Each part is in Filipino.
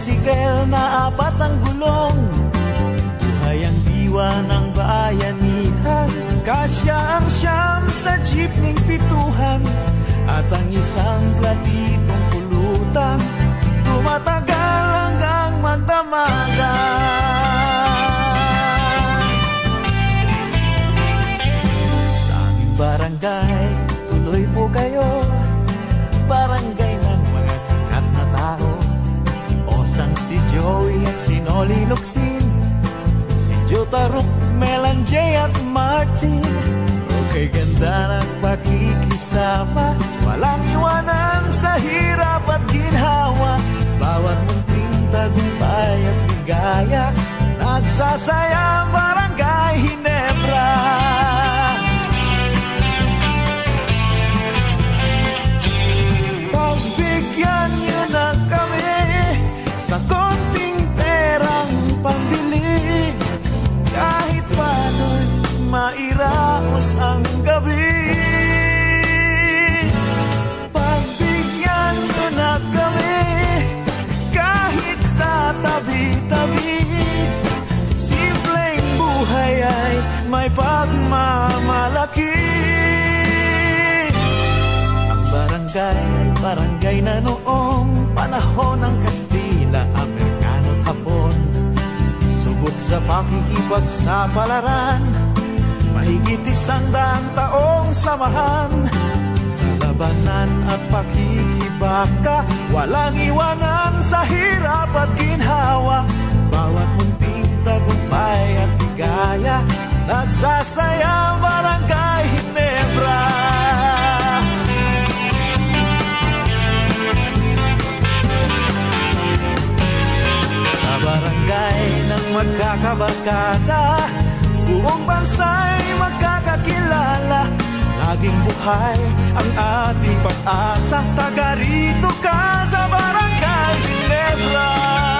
tricycle na apat ang gulong. Buhay ang diwa ng bayanihan. Kasya ang siyam sa jeepning pituhan. At ang isang platitong pulutan. Tumatagal hanggang magdamagan Noli Locsin Si Jotaruk, Melanjay at Martin. Okay ganda ng pakikisama Walang iwanan sa hirap at ginhawa. Bawat munting tagumpay at ligaya Nagsasaya ang barangay Hinebra pagmamalaki ang barangay ay barangay na noong panahon ng Kastila, Amerikano at Hapon. Subok sa pakikipagsapalaran, mahigit isang daang taong samahan. Sa labanan at pakikibaka, walang iwanan sa hirap at ginhawa. Bawat munting tagumpay at higaya, nagsasaya ang barangay Hinebra. Sa barangay ng magkakabarkada Buong bansa'y magkakakilala Laging buhay ang ating pag-asa Taga rito ka sa barangay Ginebra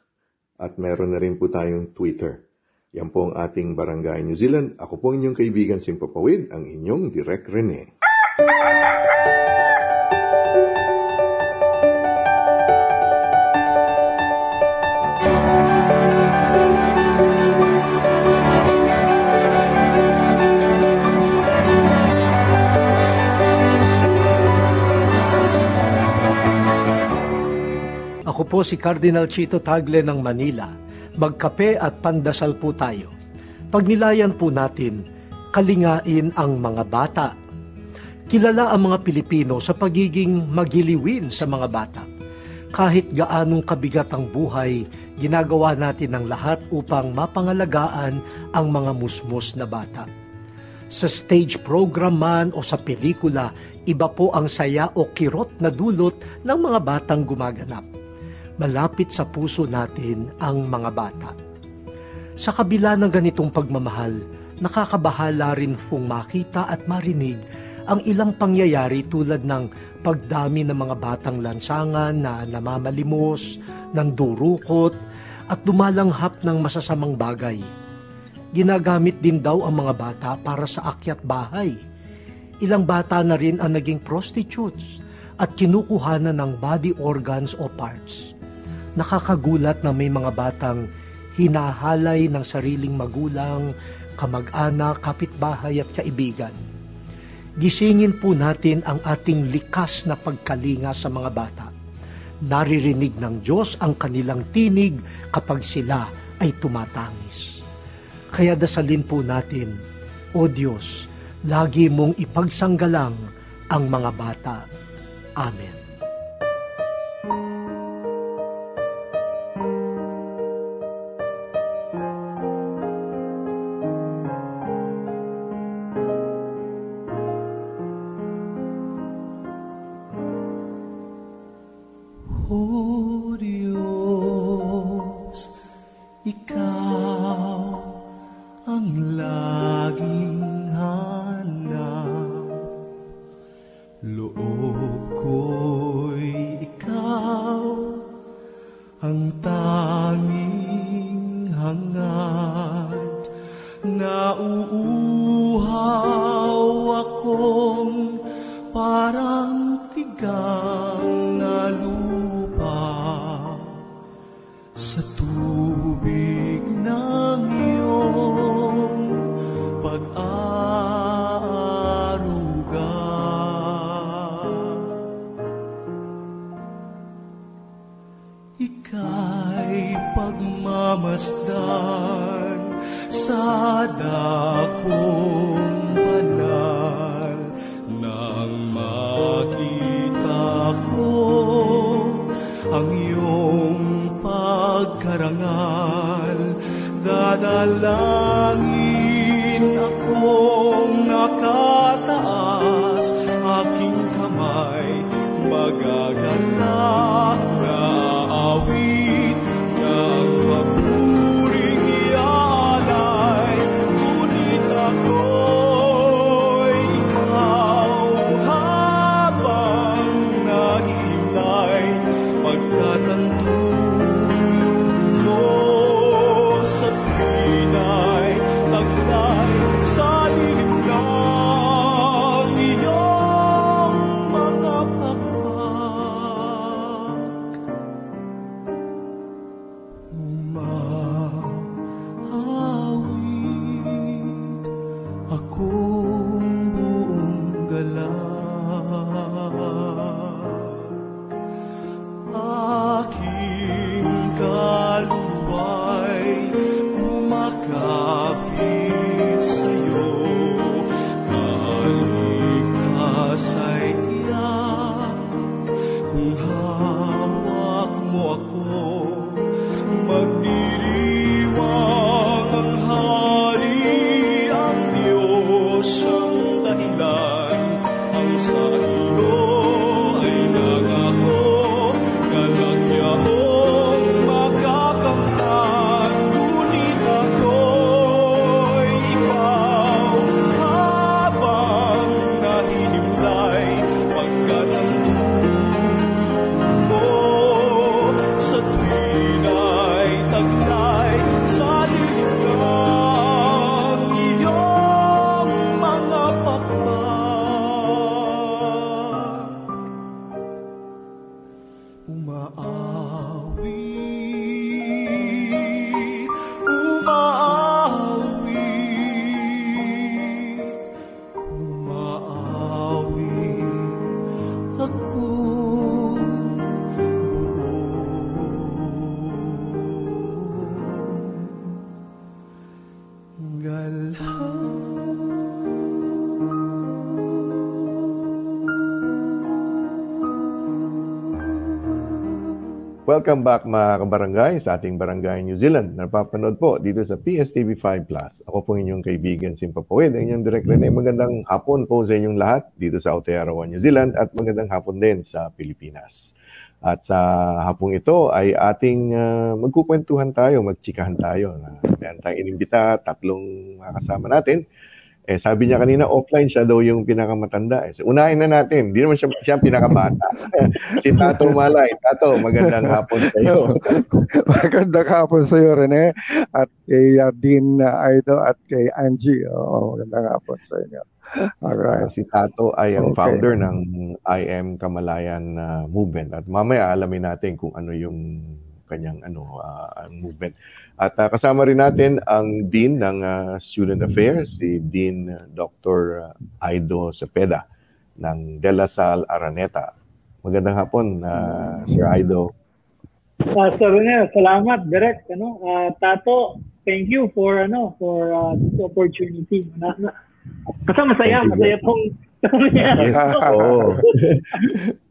at meron na rin po tayong Twitter. Yan po ang ating Barangay New Zealand. Ako po inyong kaibigan Simpapawid, ang inyong Direk Rene. Po si Cardinal Chito Tagle ng Manila. Magkape at pandasal po tayo. Pagnilayan po natin, kalingain ang mga bata. Kilala ang mga Pilipino sa pagiging magiliwin sa mga bata. Kahit gaanong kabigat ang buhay, ginagawa natin ang lahat upang mapangalagaan ang mga musmos na bata. Sa stage program man o sa pelikula, iba po ang saya o kirot na dulot ng mga batang gumaganap malapit sa puso natin ang mga bata. Sa kabila ng ganitong pagmamahal, nakakabahala rin pong makita at marinig ang ilang pangyayari tulad ng pagdami ng mga batang lansangan na namamalimos, nandurukot, at dumalanghap ng masasamang bagay. Ginagamit din daw ang mga bata para sa akyat bahay. Ilang bata na rin ang naging prostitutes at kinukuhanan ng body organs o parts nakakagulat na may mga batang hinahalay ng sariling magulang, kamag-anak, kapitbahay at kaibigan. Gisingin po natin ang ating likas na pagkalinga sa mga bata. Naririnig ng Diyos ang kanilang tinig kapag sila ay tumatangis. Kaya dasalin po natin, O Diyos, lagi mong ipagsanggalang ang mga bata. Amen. Welcome back mga kabarangay sa ating Barangay New Zealand. Napapanood po dito sa PSTV5 Plus. Ako po inyong kaibigan Simpapawid, ang inyong direct Rene. Magandang hapon po sa inyong lahat dito sa Aotearoa, New Zealand at magandang hapon din sa Pilipinas. At sa hapong ito ay ating uh, magkukwentuhan tayo, magchikahan tayo. Uh, meron tayong inimbita, tatlong kasama natin. Eh, sabi niya kanina, offline siya daw yung pinakamatanda. Eh. So, unahin na natin. Hindi naman siya, siya pinakabata. si Tato Malay. Tato, magandang hapon sa iyo. magandang hapon sa iyo, Rene. At kay uh, Dean uh, Aido at kay Angie. Oh, magandang hapon sa inyo. Alright. Uh, si Tato ay ang okay. founder ng I Am Kamalayan uh, movement. At mamaya alamin natin kung ano yung kanyang ano uh, movement. At uh, kasama rin natin ang Dean ng uh, Student Affairs, si Dean Dr. Aido Cepeda ng De La Salle Araneta. Magandang hapon, uh, Sir Aido. Uh, Sir salamat direct ano. Uh, Tato, thank you for ano for uh, this opportunity. Na, na, kasi masaya, masaya pong oo.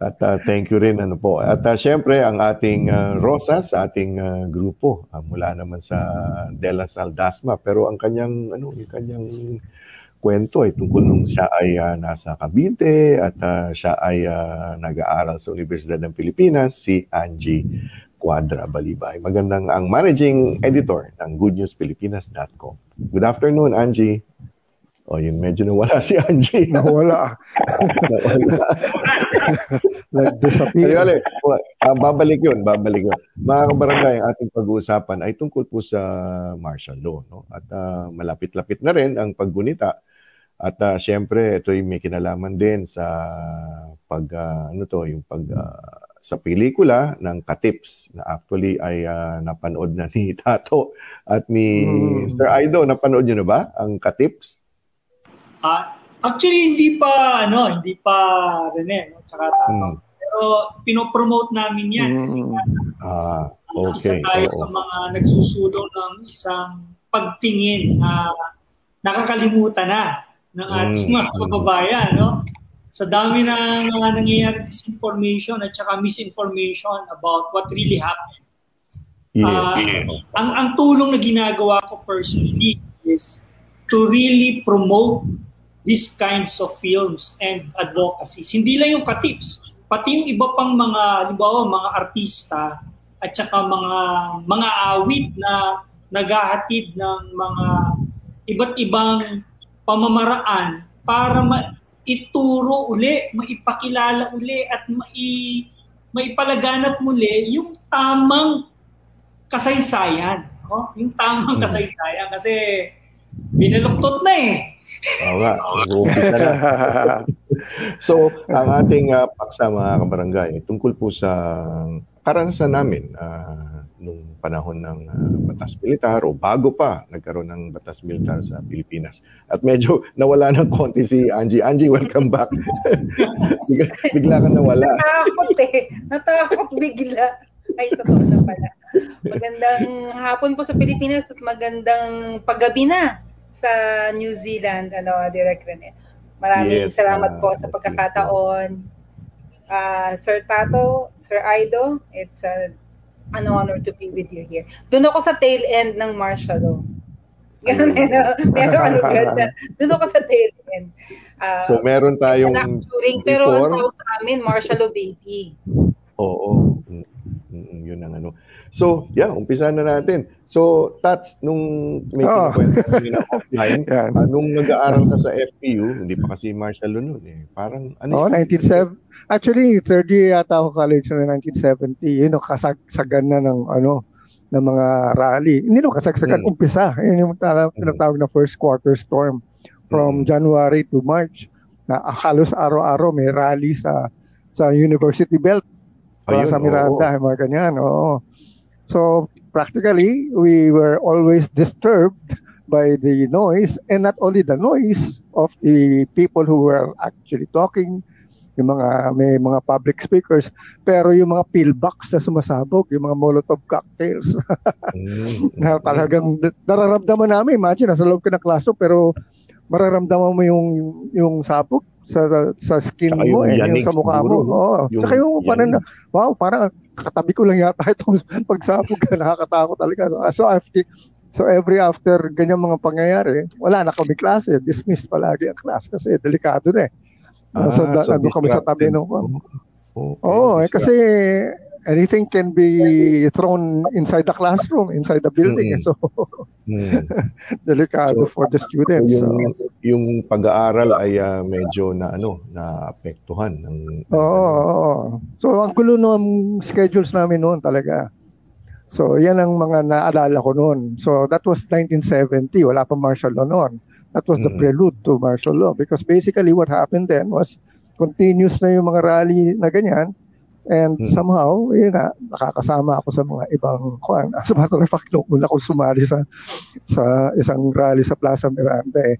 At uh, thank you rin ano po. At uh, syempre ang ating uh, Rosa sa ating uh, grupo uh, mula naman sa Dela Saldasma pero ang kanyang ano, yung kanyang kwento ay tungkol nung siya ay uh, nasa Cavite at uh, siya ay uh, nag-aaral sa Universidad ng Pilipinas si Angie Quadra Balibay. Magandang ang managing editor ng goodnewspilipinas.com. Good afternoon, Angie. O, oh, yun, medyo nawala si Angie. Nawala. nawala. Nag-disappear. Ay, uh, babalik yun, babalik yun. Mga kabarangay, ang ating pag-uusapan ay tungkol po sa martial law. No? At uh, malapit-lapit na rin ang paggunita. At uh, syempre, ito ay may kinalaman din sa pag, uh, ano to, yung pag, uh, sa pelikula ng Katips na actually ay uh, napanood na ni Tato at ni hmm. Sir Aido. Napanood nyo na ba ang Katips? Uh, actually, hindi pa, ano, hindi pa Rene, no? Tsaka Tato. Hmm. Pero pinopromote namin yan hmm. kasi nga, ah, okay. isa tayo Oo. sa mga nagsusulong ng isang pagtingin na nakakalimutan na ng ating hmm. mga kababayan, no? Sa dami ng mga nangyayari disinformation at saka misinformation about what really happened. Yeah. Uh, yeah. Ang, ang tulong na ginagawa ko personally is to really promote these kinds of films and advocacies. Hindi lang yung katips, pati yung iba pang mga, halimbawa, mga artista at saka mga mga awit na naghahatid ng mga iba't ibang pamamaraan para ma- ituro uli, maipakilala uli at mai maipalaganap muli yung tamang kasaysayan. Oh, yung tamang hmm. kasaysayan kasi binaluktot na eh. Oo nga, na. so, ang ating uh, paksa mga kabarangay, tungkol po sa karanasan namin uh, nung panahon ng uh, batas militar o bago pa nagkaroon ng batas militar sa Pilipinas. At medyo nawala ng konti si Angie. Angie, welcome back. bigla, bigla ka nawala. Natakot eh. Natakot bigla. Ay, totoo na pala. Magandang hapon po sa Pilipinas at magandang paggabi na sa New Zealand, ano, Direk Rene. Maraming yes, salamat uh, po sa pagkakataon. Uh, Sir Tato, Sir Aido, it's a, an honor to be with you here. Doon ako sa tail end ng martial law. Ganun eh, no? Pero ano ganda. Doon ako sa tail end. Uh, so meron tayong before, pero ang tawag sa amin, martial law baby. Oo. Mm, mm, mm, yun ang ano. So, yeah, umpisa na natin. So, Tats, nung may oh. kinukwento offline, yeah. uh, nung nag-aaral ka sa FPU, hindi pa kasi martial law noon eh. Parang, ano oh, 1970. Actually, third year yata ako college na 1970. Yun, know, kasagsagan na ng, ano, ng mga rally. Hindi no, kasagsagan, hmm. umpisa. Yun yung hmm. tinatawag na first quarter storm. From hmm. January to March, na halos araw-araw may rally sa sa University Belt. Ayun, sa Miranda, oh. mga ganyan. Oo. So, practically, we were always disturbed by the noise, and not only the noise of the people who were actually talking, yung mga may mga public speakers pero yung mga pillbox na sumasabog yung mga molotov cocktails Mm. na talagang nararamdaman namin imagine nasa loob ka ng classroom pero mararamdaman mo yung yung sabog sa sa skin Saka mo yung eh, yung sa mukha mo. siguro? Oo. Yung Saka yung parang yanig. wow, parang kakatabi ko lang yata itong pagsabog nakakatakot talaga. So, so after So every after ganyan mga pangyayari, wala na kami klase, dismissed palagi ang class kasi delikado na eh. Ah, so, so nandun kami sa tabi nung Okay, Oo, eh, kasi anything can be thrown inside the classroom, inside the building. Eh. So, Hmm. delikado So, for the So, students. yung, So, yung pag-aaral ay ah, medyo na ano, na apektuhan ng ano. oo, oo. So, ang gulo ng schedules namin noon talaga. So, yan ang mga naalala ko noon. So, that was 1970. Wala pa martial law noon. That was the Mm. prelude to martial law. Because basically what happened then was continuous na yung mga rally na ganyan. And Mm. somehow, yun nga, nakakasama ako sa mga ibang kwan. As a matter of fact, nung una ko sumali sa, sa isang rally sa Plaza Miranda eh,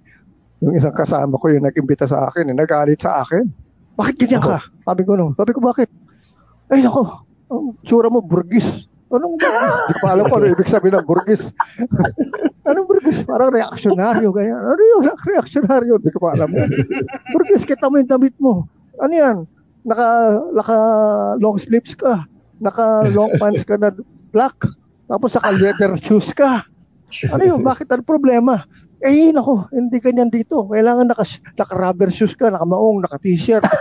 yung isang kasama ko yung nag-imbita sa akin, eh, nagalit sa akin. Bakit ganyan ka? Sabi ko nung, sabi ko bakit? Ay nako, ang tsura mo burgis. Anong ba? Hindi ko alam kung ano ibig sabihin ng burgis. Anong burgis? Parang reaksyonaryo ganyan. Ano yung reaksyonaryo? Hindi ko pa alam. burgis, kita mo yung damit mo. Ano yan? Naka, naka long sleeves ka. Naka long pants ka na black. Tapos naka leather shoes ka. Ano yun? Bakit ang problema? Eh, nako, hindi ganyan dito. Kailangan naka, naka rubber shoes ka, naka maong, naka t-shirt.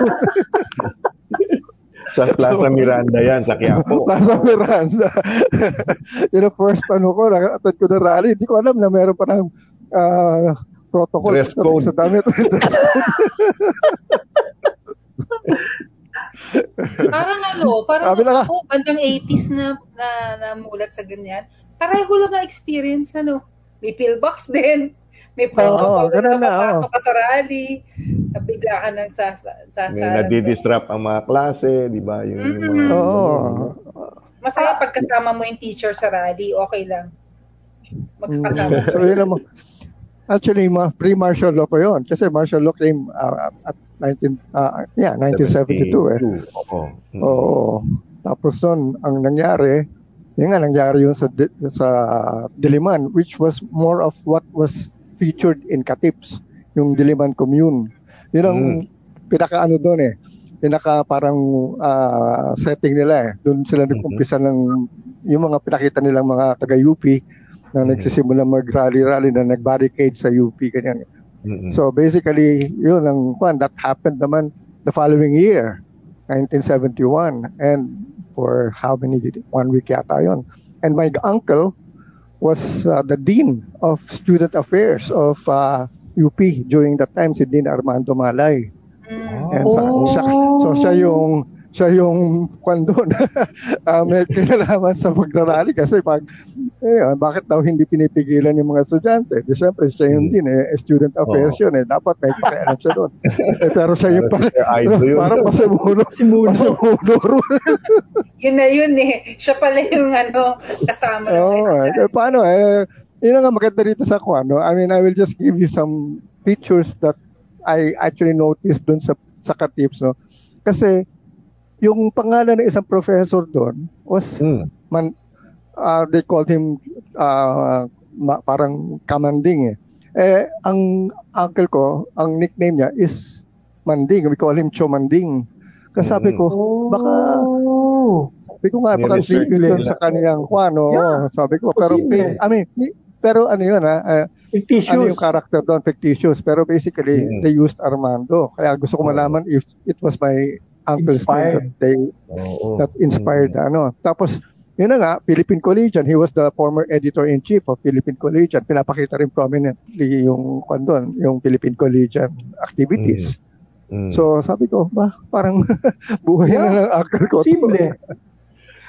Sa Plaza Miranda yan, sa Quiapo. Nasa Miranda. Yun ang first ano ko, nakatad ko na rally. Hindi ko alam na meron pa ng ah, protocol Dress code. sa damit. Parang ano, parang Sabi na ako, bandang 80s na, na namulat sa ganyan. Pareho lang ang experience, ano. May pillbox din. May protocol Oo, ganun na, papasok ka sa rally. Nabigla ka ng sa, sa, sa, May nadidistract ang mga klase, di ba? Yung, yung mga, Mm-hmm. Oo. Masaya pagkasama mo yung teacher sa rally, okay lang. Magkakasama. so yun ang, actually, ma- pre-martial law pa yun. Kasi martial law came uh, at 19, uh, yeah, 1972 eh. Oo. Mm. Oo. Tapos nun, ang nangyari, yun nga nangyari yun sa, di- sa Diliman, which was more of what was featured in Katips, yung Diliman Commune. Yun ang pinaka-ano doon eh, pinaka parang ah, setting nila eh. Doon sila nag-umpisa ng, yung mga pinakita nilang mga taga-UP na nagsisimula mag-rally-rally na nag-barricade sa UP, ganyan. Mm-mm. So basically, yun ang kwan that happened naman the following year, 1971. And for how many did it? One week yata yun. And my uncle was uh, the dean of student affairs of uh, UP during that time, si Dean Armando Malay. And sa, siya, so siya yung siya yung kwan doon. uh, may kinalaman sa pagrarally kasi pag eh, bakit daw hindi pinipigilan yung mga estudyante? Di syempre siya yung din eh, student affairs yun eh. Dapat may kikailan siya doon. eh, pero siya yung yun. parang pasimuno. Pasimuno. Pasimuno. Yun na yun eh. Siya pala yung ano, kasama ng Oo, mga eh, eh, paano eh, yun ang maganda dito sa kwan, no? I mean, I will just give you some features that I actually noticed dun sa, sa Katips, no? Kasi, yung pangalan ng isang professor doon was, Mm. man, uh, they called him uh, ma- parang Kamanding eh. Eh, ang uncle ko, ang nickname niya is Manding. We call him Chomanding. Kasi sabi ko, baka, sabi ko nga, baka Ni-research tribute doon nila. sa kaniyang kwano. sabi ko, pero, Posible. I mean, ni- pero ano yun ha, uh, Fictitious. ano yung character doon, fictitious. Pero basically, Mm. they used Armando. Kaya gusto ko malaman if it was my uncle's Inspired. that they Oo. that inspired Mm. ano. Tapos yun na nga, Philippine Collegian, he was the former editor-in-chief of Philippine Collegian. Pinapakita rin prominently yung kwan doon, yung Philippine Collegian activities. Mm. So sabi ko, ba, parang buhay na ng uncle ko. Posible.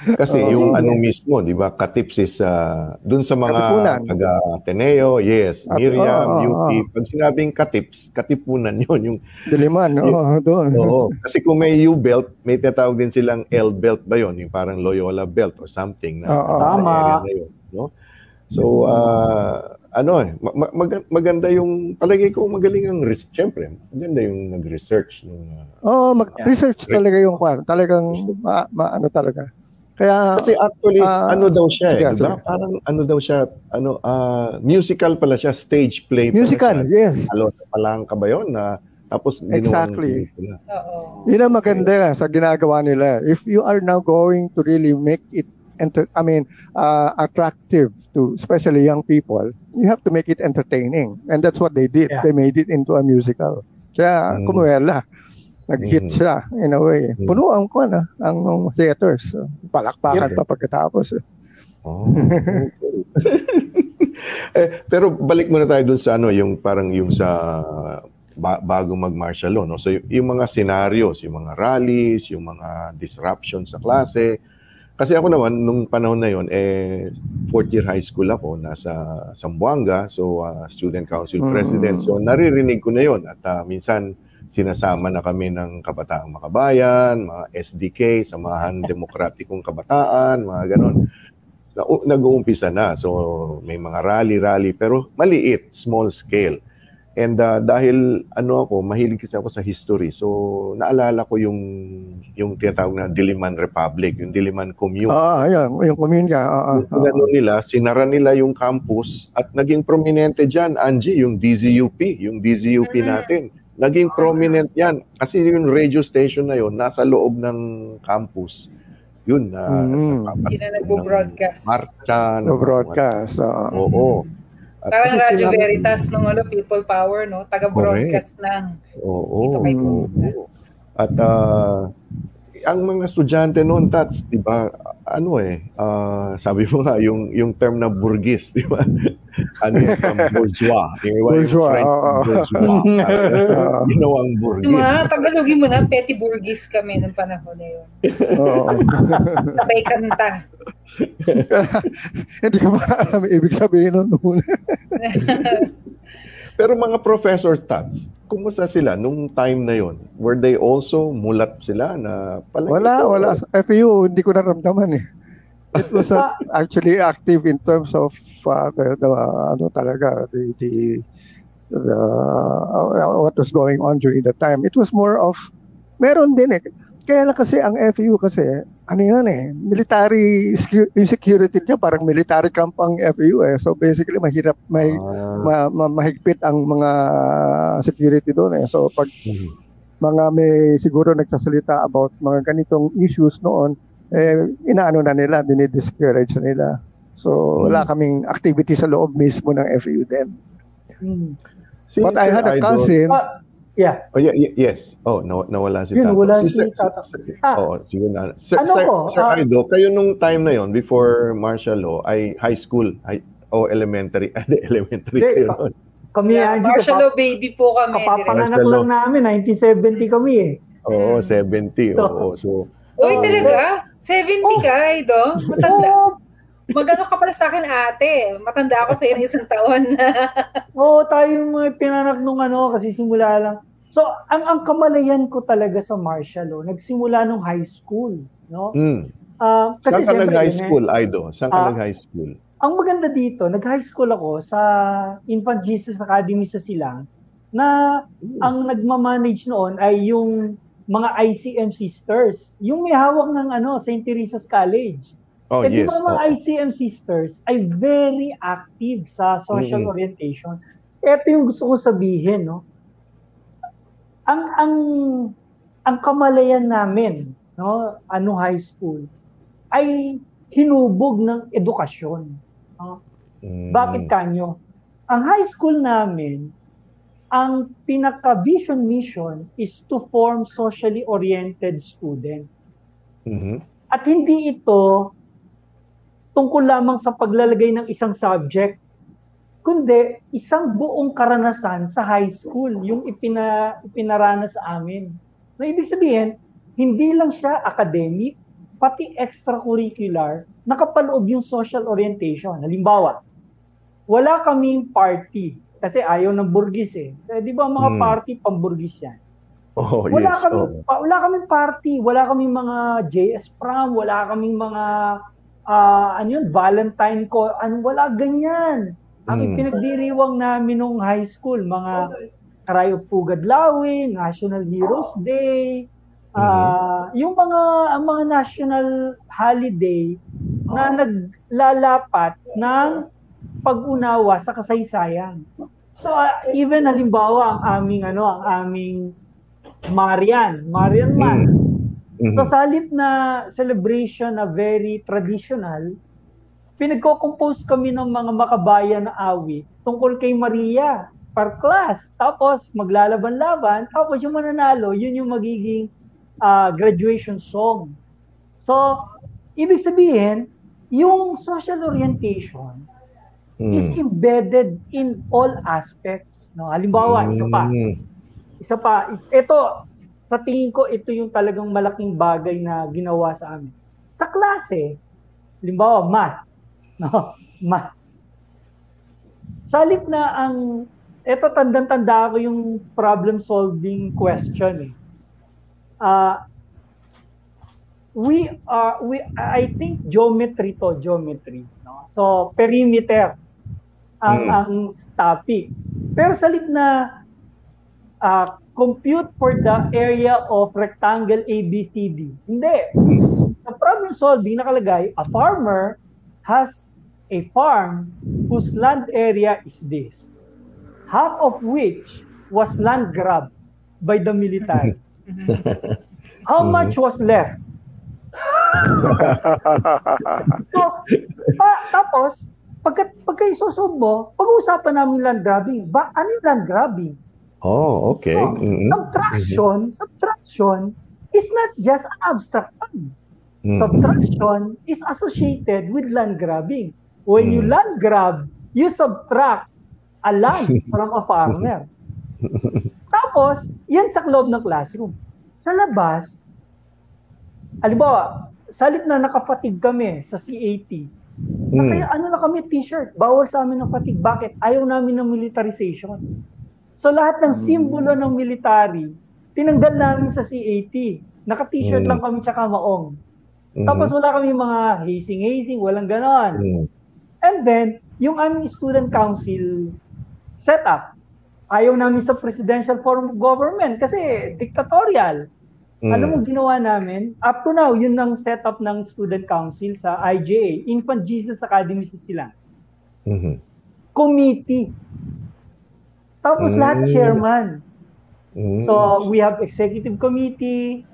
Kasi Oo. yung ano mismo, di ba, katips is uh, dun sa mga Katipunan. taga Ateneo, yes, At- Miriam, oo, oo, UP. oo. Pag sinabing katips, katipunan yun. Yung, Diliman, oo, doon. oo. Kasi kung may U-belt, may tinatawag din silang L-belt ba yun? Yung parang Loyola belt or something. Na, Oo. na Tama. na yun, no? So, uh, ano eh, ma- ma- mag- maganda yung, palagay ko magaling ang, res- syempre, maganda yung nag-research. Nung, uh, Oo, mag-research talaga yung kwan. Talagang, ma, ma- ano talaga. Kaya, kasi actually, ah, ano daw siya sige, eh, sige. Parang ano daw siya, ano, ah, musical pala siya, stage play pala musical, siya. yes. Alonso Palangka ba yun? Na, tapos Exactly. Oo. Yun ang maganda sa ginagawa nila. If you are now going to really make it enter, I mean, uh, attractive to especially young people, you have to make it entertaining. And that's what they did. Yeah. They made it into a musical. Kaya Mm. kumuwela. Nag-hit Mm. siya in a way. Mm. Puno ang ko na ang theaters. Palakpakan Yeah. pa pagkatapos. Oh. eh, pero balik muna tayo dun sa ano, yung parang yung sa ba- bago mag-martial law, no? So y- yung mga scenarios, yung mga rallies, yung mga disruptions sa klase. Kasi ako naman nung panahon na yon eh fourth year high school ako, nasa Zamboanga, so uh, student council Mm. president. So naririnig ko na yon at uh, minsan sinasama na kami ng Kabataang Makabayan, mga SDK, Samahan Demokratikong Kabataan, mga ganon na, u- nag-uumpisa na. So, may mga rally-rally, pero maliit, small scale. And uh, dahil ano ako, mahilig kasi ako sa history. So, naalala ko yung yung tinatawag na Diliman Republic, yung Diliman Commune. Ah, ayun, yung community. Ah, ah, Yung ano nila, sinara nila yung campus at naging prominente dyan, Angie, yung DZUP, yung DZUP Mm. natin. Naging prominent yan. Kasi yung radio station na yun, nasa loob ng campus. Yun, na Mm. Yun na nagbo-broadcast. ng Marcha. no ng- broadcast. ah. Oo. At Parang sila- Veritas nung ano, People Power, no? Taga-broadcast ng Oo. Dito kay oo. At ah, ang mga estudyante noon, Tats, di ba, ano eh, ah, sabi mo nga, yung, yung term na burgis, di ba? ano yun, from bourgeois. Yung iba yung Bourgeois, French oo. bourgeois. Ginawang burgis. Yung mga Tagalogin mo na, Petty Burgis kami nung panahon na yun. Oo. Sabay kanta. Hindi ko ba alam ibig sabihin nun noon. Pero mga professor Tats, kumusta sila nung time na yon? Were they also mulat sila na palagi Wala, ito, wala. Sa FAU, hindi ko naramdaman eh. It was uh, actually active in terms of uh, the, the uh, ano talaga, the, the, the uh, what was going on during the time. It was more of, meron din eh. Kaya lang kasi ang FAU kasi, ano yan eh, military, secu- yung security niya parang military camp ang FAU eh. So basically mahirap, may, Ah, ma, ma- mahigpit ang mga security doon eh. So pag mhm. mga may siguro nagsasalita about mga ganitong issues noon, eh, inaano na nila, dinidiscourage na nila. So, wala kaming activity sa loob mismo ng FAU din. Hmm. But I had a cousin, Ah, yeah. Oh, yeah, yeah, yes. Oh, no, nawala si Yun, Tato. wala si Sir- Tato. Sir- Ah. Oo, sige na. Sir, Ano Sir, ko, Sir ah, Aido, kayo nung time na yon before martial law, ay high school, high, o elementary, ah, di, elementary kayo pa- noon. Kami, Yeah, Angie, martial law baby po kami. kapapanganak Martial lang namin, 1970 kami eh. Oo, 70. Oo, so, Uy, Oo. talaga? 70 Oh. ka, Ido? Matanda. Oo, Magano ka pala sa akin, ate. Matanda ako sa ng isang taon na. Oo, tayo yung mga pinanak nung ano, kasi simula lang. So, ang ang kamalayan ko talaga sa martial law, nagsimula nung high school, no? mm. Ah, Saan ka siyempre nag-high eh, school, Aido? Saan ka Ah. nag-high school? ang maganda dito, nag-high school ako sa Infant Jesus Academy sa Silang, na ang nagmamanage noon ay yung mga ICM sisters. Yung may hawak ng ano, St. Teresa's College. Oh, di yes. mga oo. ICM sisters ay very active sa social Mm. orientation. Ito yung gusto ko sabihin, no? Ang ang ang kamalayan namin, no, ano high school ay hinubog ng edukasyon. No? Mm. Bakit kanyo? Ang high school namin, ang pinaka-vision mission is to form socially oriented student. Mhm. At hindi ito tungkol lamang sa paglalagay ng isang subject, kundi isang buong karanasan sa high school, yung ipina, ipinaranas sa amin. Na ibig sabihin, hindi lang siya academic, pati extracurricular, nakapaloob yung social orientation. Halimbawa, wala kaming party kasi ayaw ng burgis eh. eh di ba mga Hmm. party pamburgis yan? Oh, wala yes. kami pa- wala kaming party, wala kaming mga JS prom, wala kaming mga ah ano yun, Valentine ko, ano wala ganyan. Ang Mm. ipinagdiriwang namin nung high school, mga Cry of Pugad Lawi, National Heroes Day, ah, yung mga ang mga national holiday na naglalapat ng pag-unawa sa kasaysayan. So ah, even halimbawa ang aming ano, ang aming Marian, Marian Month. Mhm. So sa halip na celebration na very traditional, pinagko-compose kami ng mga makabayan na awit tungkol kay Maria per class. Tapos maglalaban-laban, tapos yung mananalo, yun yung magiging ah, graduation song. So, ibig sabihin, yung social orientation is Mm. embedded in all aspects. No? Halimbawa, isa pa, Mm. isa pa, ito, sa tingin ko, ito yung talagang malaking bagay na ginawa sa amin. Sa klase, limbawa, math. No? Math. Sa halip na ang, ito tandang-tanda ko yung problem-solving question eh. Ah, we are, we, I think geometry to, geometry. No? So, perimeter ang, Mm. ang topic. Pero sa na uh, compute for the area of rectangle ABCD. Hindi. Sa problem solving nakalagay, a farmer has a farm whose land area is this. Half of which was land grabbed by the military. How much was left? So, pa, tapos, pagka, pagka isusob mo, pag-uusapan namin land grabbing. Ba, ano yung land grabbing? Oh, okay. So, Mhm. subtraction, subtraction is not just an abstract term. Mhm. Subtraction is associated with land grabbing. When you Mm. land grab, you subtract a land from a farmer. Tapos, yan sa loob ng classroom. Sa labas, halimbawa, sa halip na nakapatig kami sa CAT, Mm. kaya ano na kami t-shirt, bawal sa amin ng patig. Bakit? Ayaw namin ng militarization. So lahat ng simbolo ng military, tinanggal namin sa CAT. Naka-t-shirt Mm. lang kami tsaka maong. Mhm. Tapos wala kami mga hazing-hazing, walang ganon. Mm. And then, yung aming student council setup, ayaw namin sa presidential form of government kasi dictatorial. Mm. Alam mo ginawa namin? Up to now, yun ang setup ng student council sa IJA, Infant Jesus Academy sa sila. Mhm. Committee. Tapos Mm. lahat chairman. Mm. So, we have executive committee,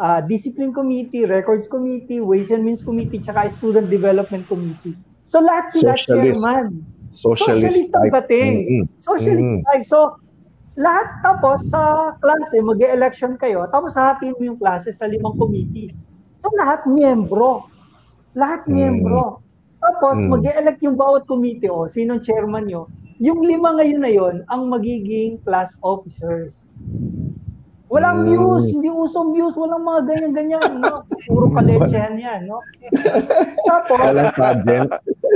uh, discipline committee, records committee, ways and means committee, tsaka student development committee. So, lahat sila Socialist. chairman. Socialist ang type. dating. Mm-mm. Socialist Mm. type. So, lahat tapos sa klase, mag election kayo, tapos hahatiin mo yung klase sa limang committees. So, lahat miyembro. Lahat Mm. miyembro. Tapos, Mm. mag-elect yung bawat committee, o sinong chairman nyo. Yung lima ngayon na yon ang magiging class officers. Walang Mm. muse, hindi uso muse, walang mga ganyan-ganyan. No? Puro kalechehan yan. No? Tapos, Walang pageant.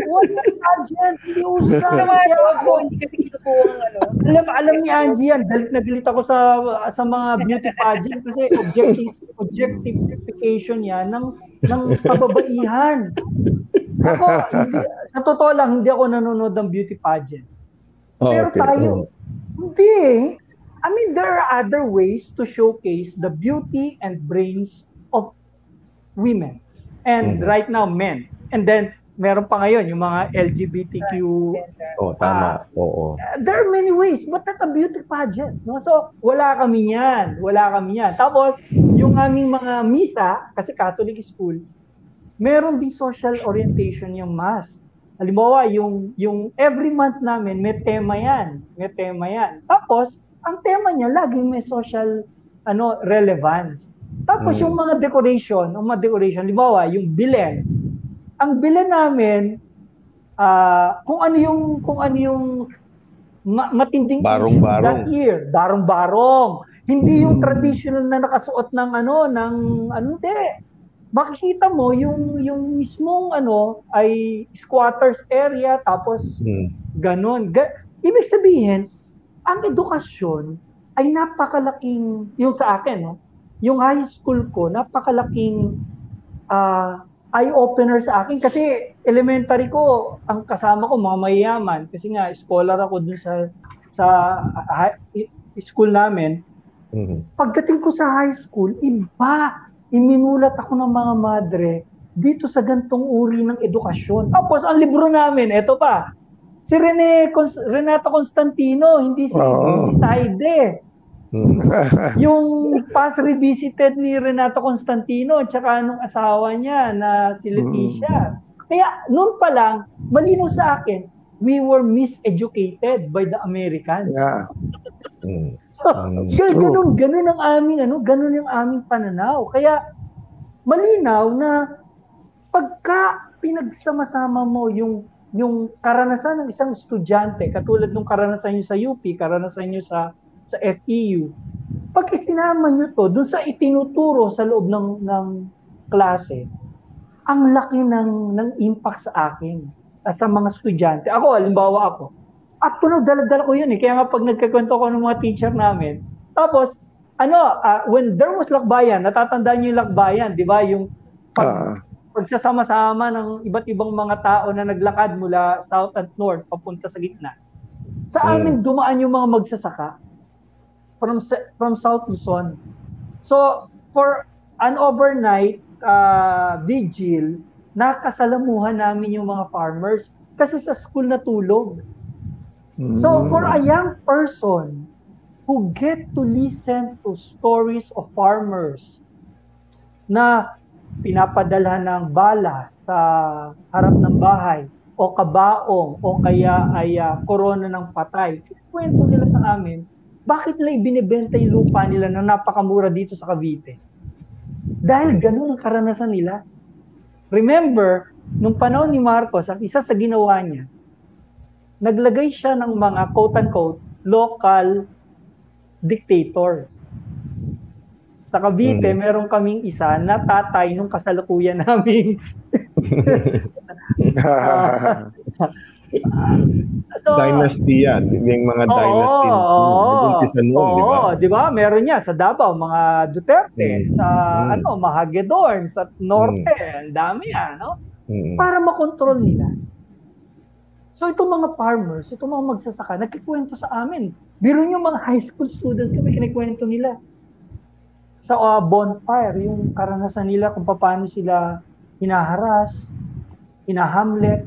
walang pageant, hindi uso sa Sa mga tawag ko, hindi kasi kinukuha ang ano. alam alam ni Angie yan, galit na galit ako sa sa mga beauty pageant kasi objective objectification yan ng ng kababaihan. Ako, hindi, sa totoo lang, hindi ako nanonood ng beauty pageant. Oh, Pero okay. tayo, Oh. hindi eh. I mean, there are other ways to showcase the beauty and brains of women. And Mhm. right now, men. And then, meron pa ngayon, yung mga LGBTQ Oh, tama. Oo. Uh, there are many ways, but not a beauty pageant. No? So, wala kami yan. Wala kami yan. Tapos, yung aming mga misa, kasi Catholic school, meron din social orientation yung mass. Halimbawa, yung, yung every month namin, may tema yan. May tema yan. Tapos, ang tema niya, laging may social ano relevance. Tapos, Mm. yung mga decoration, yung mga decoration, halimbawa, yung bilen. Ang bilen namin, ah kung ano yung kung ano yung ma- matinding Barong-barong. that year, darong-barong. Hindi yung Mm. traditional na nakasuot ng ano ng ano hindi. Makikita mo yung yung mismong ano ay squatters area tapos Mm. ganon. Ga- Ibig sabihin, ang edukasyon ay napakalaking yung sa akin no. Yung high school ko napakalaking ah eye-opener sa akin kasi elementary ko, ang kasama ko mga mayayaman kasi nga scholar ako dun sa sa uh, school namin. Mhm. Pagdating ko sa high school, iba. Iminulat ako ng mga madre dito sa gantong uri ng edukasyon. Tapos ang libro namin, eto pa, si Rene Cons- Renato Constantino, hindi si, Saide. Mhm. Yung past revisited ni Renato Constantino at saka nung asawa niya na si Leticia. Kaya noon pa lang, malinaw sa akin, we were miseducated by the Americans. Yeah. Mhm. Mm, kaya ganun, ganun ang aming, ano, ganun yung aming pananaw. Kaya, malinaw na pagka pinagsama-sama mo yung yung karanasan ng isang estudyante, katulad ng karanasan nyo sa UP, karanasan nyo sa sa FEU, pag isinama nyo to dun sa itinuturo sa loob ng, ng klase, ang laki ng, ng impact sa akin at sa mga estudyante. Ako, halimbawa ako, at tunog, dala-dala ko yun eh. Kaya nga pag nagkakwento ko ng mga teacher namin, tapos, ano, ah, when there was lakbayan, natatandaan niyo yung lakbayan, di ba? Yung pag, Ah. pagsasama-sama ng iba't ibang mga tao na naglakad mula south and north papunta sa gitna. Sa Mm. amin dumaan yung mga magsasaka from from South Luzon. So, for an overnight uh, vigil, nakasalamuhan namin yung mga farmers kasi sa school natulog. So, for a young person who get to listen to stories of farmers na pinapadala ng bala sa harap ng bahay o kabaong o kaya ay ah, korona ng patay, kwento nila sa amin, bakit nila ibinebenta yung lupa nila na napakamura dito sa Cavite? Dahil ganun ang karanasan nila. Remember, nung panahon ni Marcos, ang isa sa ginawa niya, naglagay siya ng mga quote-unquote local dictators. Sa Cavite, Mhm. meron kaming isa na tatay nung kasalukuyan namin. so, dynasty yan. Yung mga Oo, dynasty. oo, Nag-umpisa noon, di ba? oo, di ba? Meron yan sa Davao, mga Duterte, Mm. sa Mm. ano, Mahagedorn, sa Norte, ang dami yan, no? Mhm. Para makontrol nila. So itong mga farmers, itong mga magsasaka, nagkikwento sa amin. Biro yung mga high school students kami, kinikwento nila. Sa uh, bonfire, yung karanasan nila kung paano sila hinaharas, hinahamlet.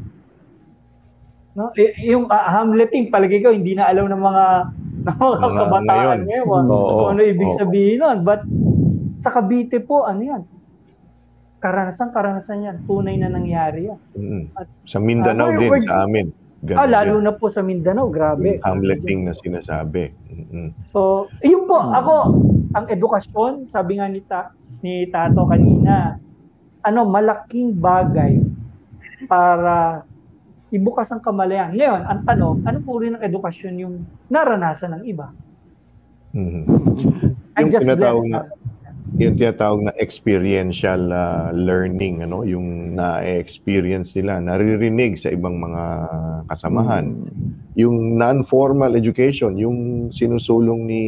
No? Y- yung uh, hamleting, palagi ko, hindi na alam ng mga, ng mga Mga kabataan ngayon. kung ano ibig oo. sabihin nun. But sa Cavite po, ano yan? Karanasan, karanasan yan. Tunay na nangyari yan. Mhm. Sa Mindanao Ah, din, sa amin. Ganun Ah, lalo yan. na po sa Mindanao, grabe. Yung hamleting na sinasabi. Mhm. So, yun po, ako, ang edukasyon, sabi nga ni, ta, ni Tato kanina, ano, malaking bagay para ibukas ang kamalayan. Ngayon, ang tanong, ano po rin ang edukasyon yung naranasan ng iba? Mhm. I Yung just blessed. na yung tinatawag na experiential ah, learning ano yung na-experience nila naririnig sa ibang mga kasamahan yung non-formal education yung sinusulong ni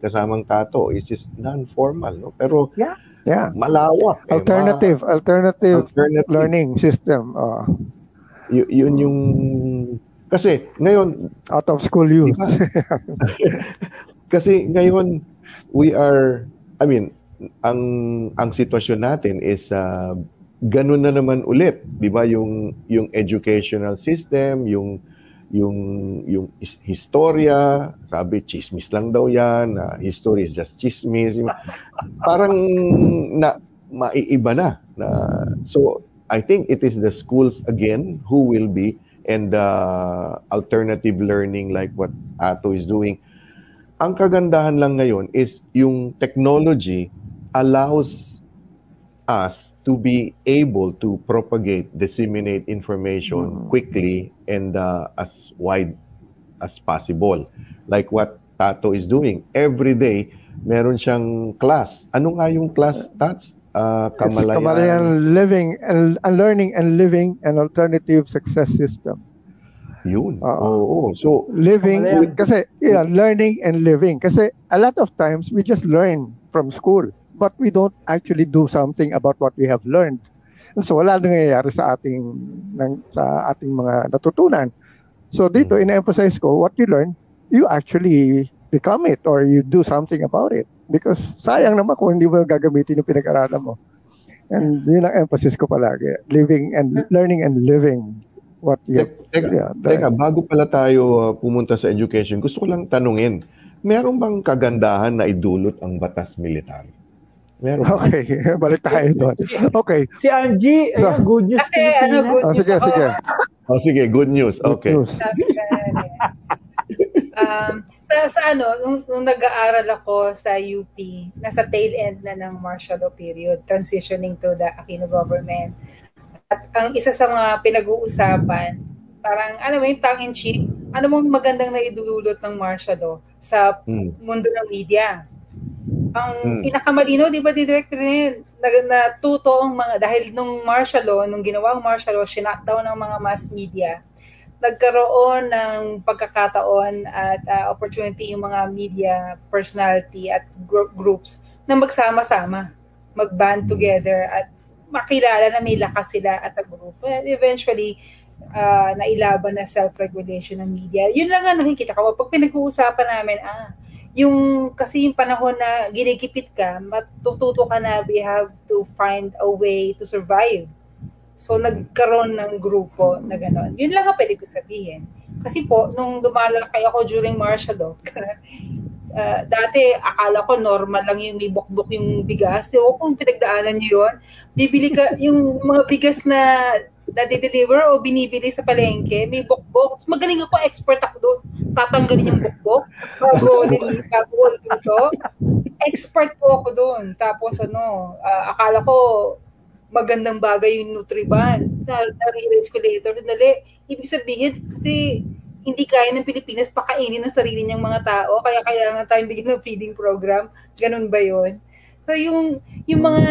kasamang tato is just non-formal no pero Yeah. Yeah. malawak eh, Alternative, alternative, Alternative. learning system. Uh, ma- y- yun yung kasi ngayon out of school youth. Kasi ngayon we are I mean ang ang sitwasyon natin is uh, ganun na naman ulit, 'di ba? Yung yung educational system, yung yung yung is- historia, sabi chismis lang daw 'yan, na history is just chismis. Parang na maiiba na, na so I think it is the schools again who will be and uh, alternative learning like what Ato is doing ang kagandahan lang ngayon is yung technology allows us to be able to propagate, disseminate information quickly and uh, as wide as possible. Like what Tato is doing. Every day, meron siyang class. Ano nga yung class, Tats? Uh, It's Kamalayan living and, and learning and living an alternative success system. Yun. Oo. Oo. So, Living, Kamalayan. kasi, yeah, learning and living. Kasi a lot of times we just learn from school, but we don't actually do something about what we have learned. So wala nangyayari sa ating ng, sa ating mga natutunan. So dito Mm. ina-emphasize ko what you learn, you actually become it or you do something about it. Because sayang naman kung hindi mo gagamitin yung pinag-aralan mo. And yun ang emphasis ko palagi. Living and learning and living what you Teka, yeah, teka, bago pala tayo uh, pumunta sa education, gusto ko lang tanungin, meron bang kagandahan na idulot ang batas militar? Meron? Okay, balik tayo doon. Okay. Si Angie, So- ayan, good news Kasi ano, good Oh, news sige, ako. sige. Oh, sige, good news. Good Okay. news. Ka na um, sa, sa ano, nung, nung nag-aaral ako sa UP, nasa tail end na ng martial law period, transitioning to the Aquino government. At ang isa sa mga pinag-uusapan, parang, ano mo yung tongue-in-cheek, ano mong magandang naidulot ng martial law sa Mm. mundo ng media. Ang Hmm. pinakamalino, di ba, Director Ren, na, natuto ang mga, dahil nung martial law, nung ginawang martial law, sinakdown ng mga mass media, nagkaroon ng pagkakataon at uh, opportunity yung mga media personality at gr- groups na magsama-sama, mag-band together at makilala na may lakas sila as a group. And eventually, uh, nailaban na self-regulation ng media. Yun lang ang nakikita ko. Pag pinag-uusapan namin, ah, yung kasi yung panahon na ginigipit ka, matututo ka na we have to find a way to survive. So, nagkaroon ng grupo na gano'n. Yun lang ang pwede ko sabihin. Kasi po, nung lumalaki ako during martial law, uh, dati akala ko normal lang yung may bukbok yung bigas. So, kung pinagdaanan nyo yun, bibili ka yung mga bigas na na-deliver o binibili sa palengke, may bukbok. So, magaling ako, expert ako doon. Tatanggalin yung bukbok bago bago dito. Expert po ako doon. Tapos ano, ah, akala ko magandang bagay yung Nutriban. Na- Na-realize ko later, dali, ibig sabihin, kasi hindi kaya ng Pilipinas pakainin ng sarili niyang mga tao, kaya kailangan tayong bigyan ng feeding program. Ganun ba yun? So yung, yung mga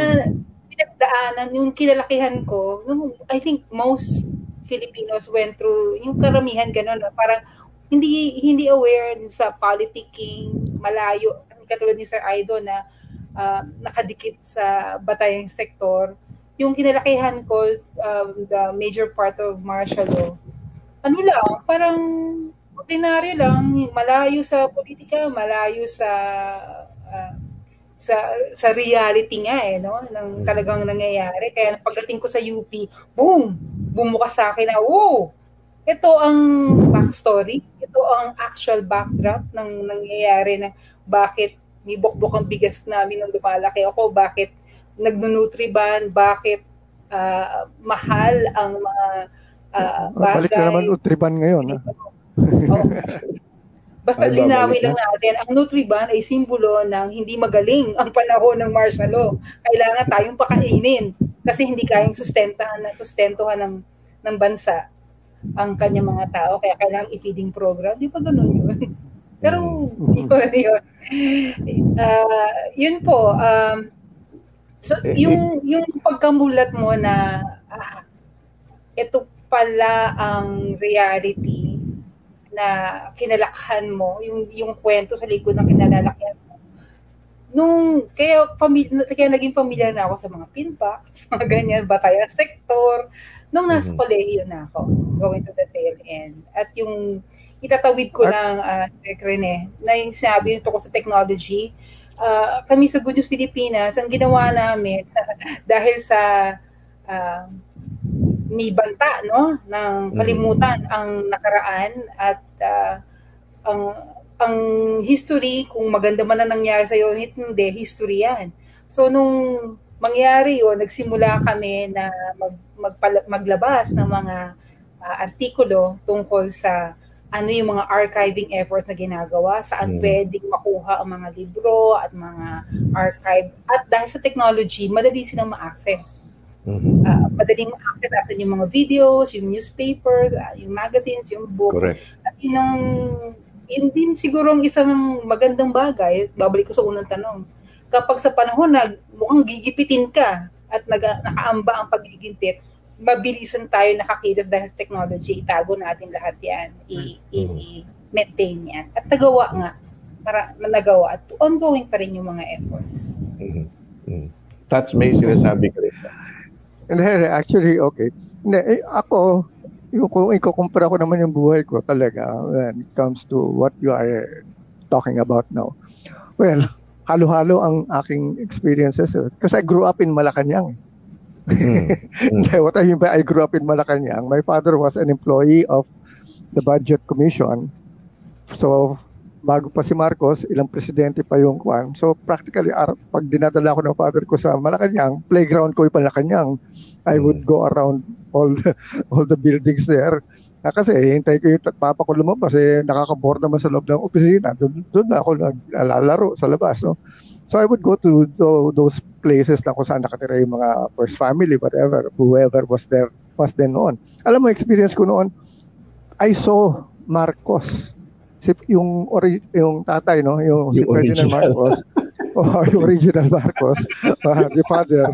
pinagdaanan, yung kinalakihan ko, nung, I think most Filipinos went through, yung karamihan ganun, parang hindi hindi aware sa politicking, malayo, katulad ni Sir Aido na ah, nakadikit sa batayang sektor, yung kinalakihan ko, um, the major part of martial law, ano lang, parang ordinaryo lang, malayo sa politika, malayo sa ah, sa sa reality nga eh, no? Nang talagang nangyayari. Kaya pagdating ko sa UP, boom! Bumukas sa akin na, oh! Ito ang backstory, ito ang actual backdrop ng nangyayari na bakit may bukbok ang bigas namin nung lumalaki ako, bakit nagnunutriban, bakit ah, mahal ang mga ah, Balik na naman Utriban ngayon. Ha? Oo. Basta Ay, linawin na. lang natin, ang Nutriban ay simbolo ng hindi magaling ang panahon ng martial law. Kailangan tayong pakainin kasi hindi kayang sustentahan na sustentuhan ng ng bansa ang kanyang mga tao kaya kailangan i-feeding program. Di ba ganun yun? Pero yun, yun. Ah, yun po. Um, so, Eh, yung, yung pagkamulat mo na ah, ito pala ang reality na kinalakhan mo, yung yung kwento sa likod ng kinalalakyan mo. Nung kaya pamilya kaya naging familiar na ako sa mga pinbacks, mga ganyan, batayan sector. Nung nasa Mhm. kolehiyo na ako, going to the tail end. At yung itatawid ko At- lang, uh, Rene, na yung sinabi yung tungkol sa technology, ah, kami sa Good News Pilipinas, ang ginawa namin, dahil sa ah, may banta no ng kalimutan ang nakaraan at ah, ang ang history kung maganda man na nangyari sa iyo hindi history yan so nung mangyari yun nagsimula kami na mag, magpala- maglabas ng mga ah, artikulo tungkol sa ano yung mga archiving efforts na ginagawa, saan Mm. pwedeng makuha ang mga libro at mga archive. At dahil sa technology, madali silang ma-access Mhm. uh, madaling ma-access asan yung mga videos, yung newspapers, uh, yung magazines, yung book. Correct. At yun ang, yun din siguro ang isang magandang bagay, babalik ko sa unang tanong, kapag sa panahon na mukhang gigipitin ka at nag, nakaamba ang pagigipit, mabilisan tayo nakakilos dahil technology, itago natin lahat yan, i-maintain yan. At nagawa nga, para nagawa at ongoing pa rin yung mga efforts. Mhm. Mhm. Touch may sinasabi ka rin. And then, actually, okay. Hindi, eh, ako, yung, kung ikukumpara ko naman yung buhay ko talaga when it comes to what you are talking about now. Well, halo-halo ang aking experiences. Because I grew up in Malacanang. Mm. mm. what I mean by I grew up in Malacanang, my father was an employee of the Budget Commission. So, bago pa si Marcos, ilang presidente pa yung kwan. So practically, pag dinadala ko ng father ko sa Malacanang, playground ko yung Malacanang, I would go around all the, all the buildings there. Ah, kasi hintay ko yung papa ko lumabas, eh, nakakabor naman sa loob ng opisina. Doon, doon na ako naglalaro sa labas. No? So I would go to, to those places na kung saan nakatira yung mga first family, whatever, whoever was there was then noon. Alam mo, experience ko noon, I saw Marcos si yung ori, yung tatay no? Yung, yung si Ferdinand Marcos. Oh, yung original Marcos. Uh, the father.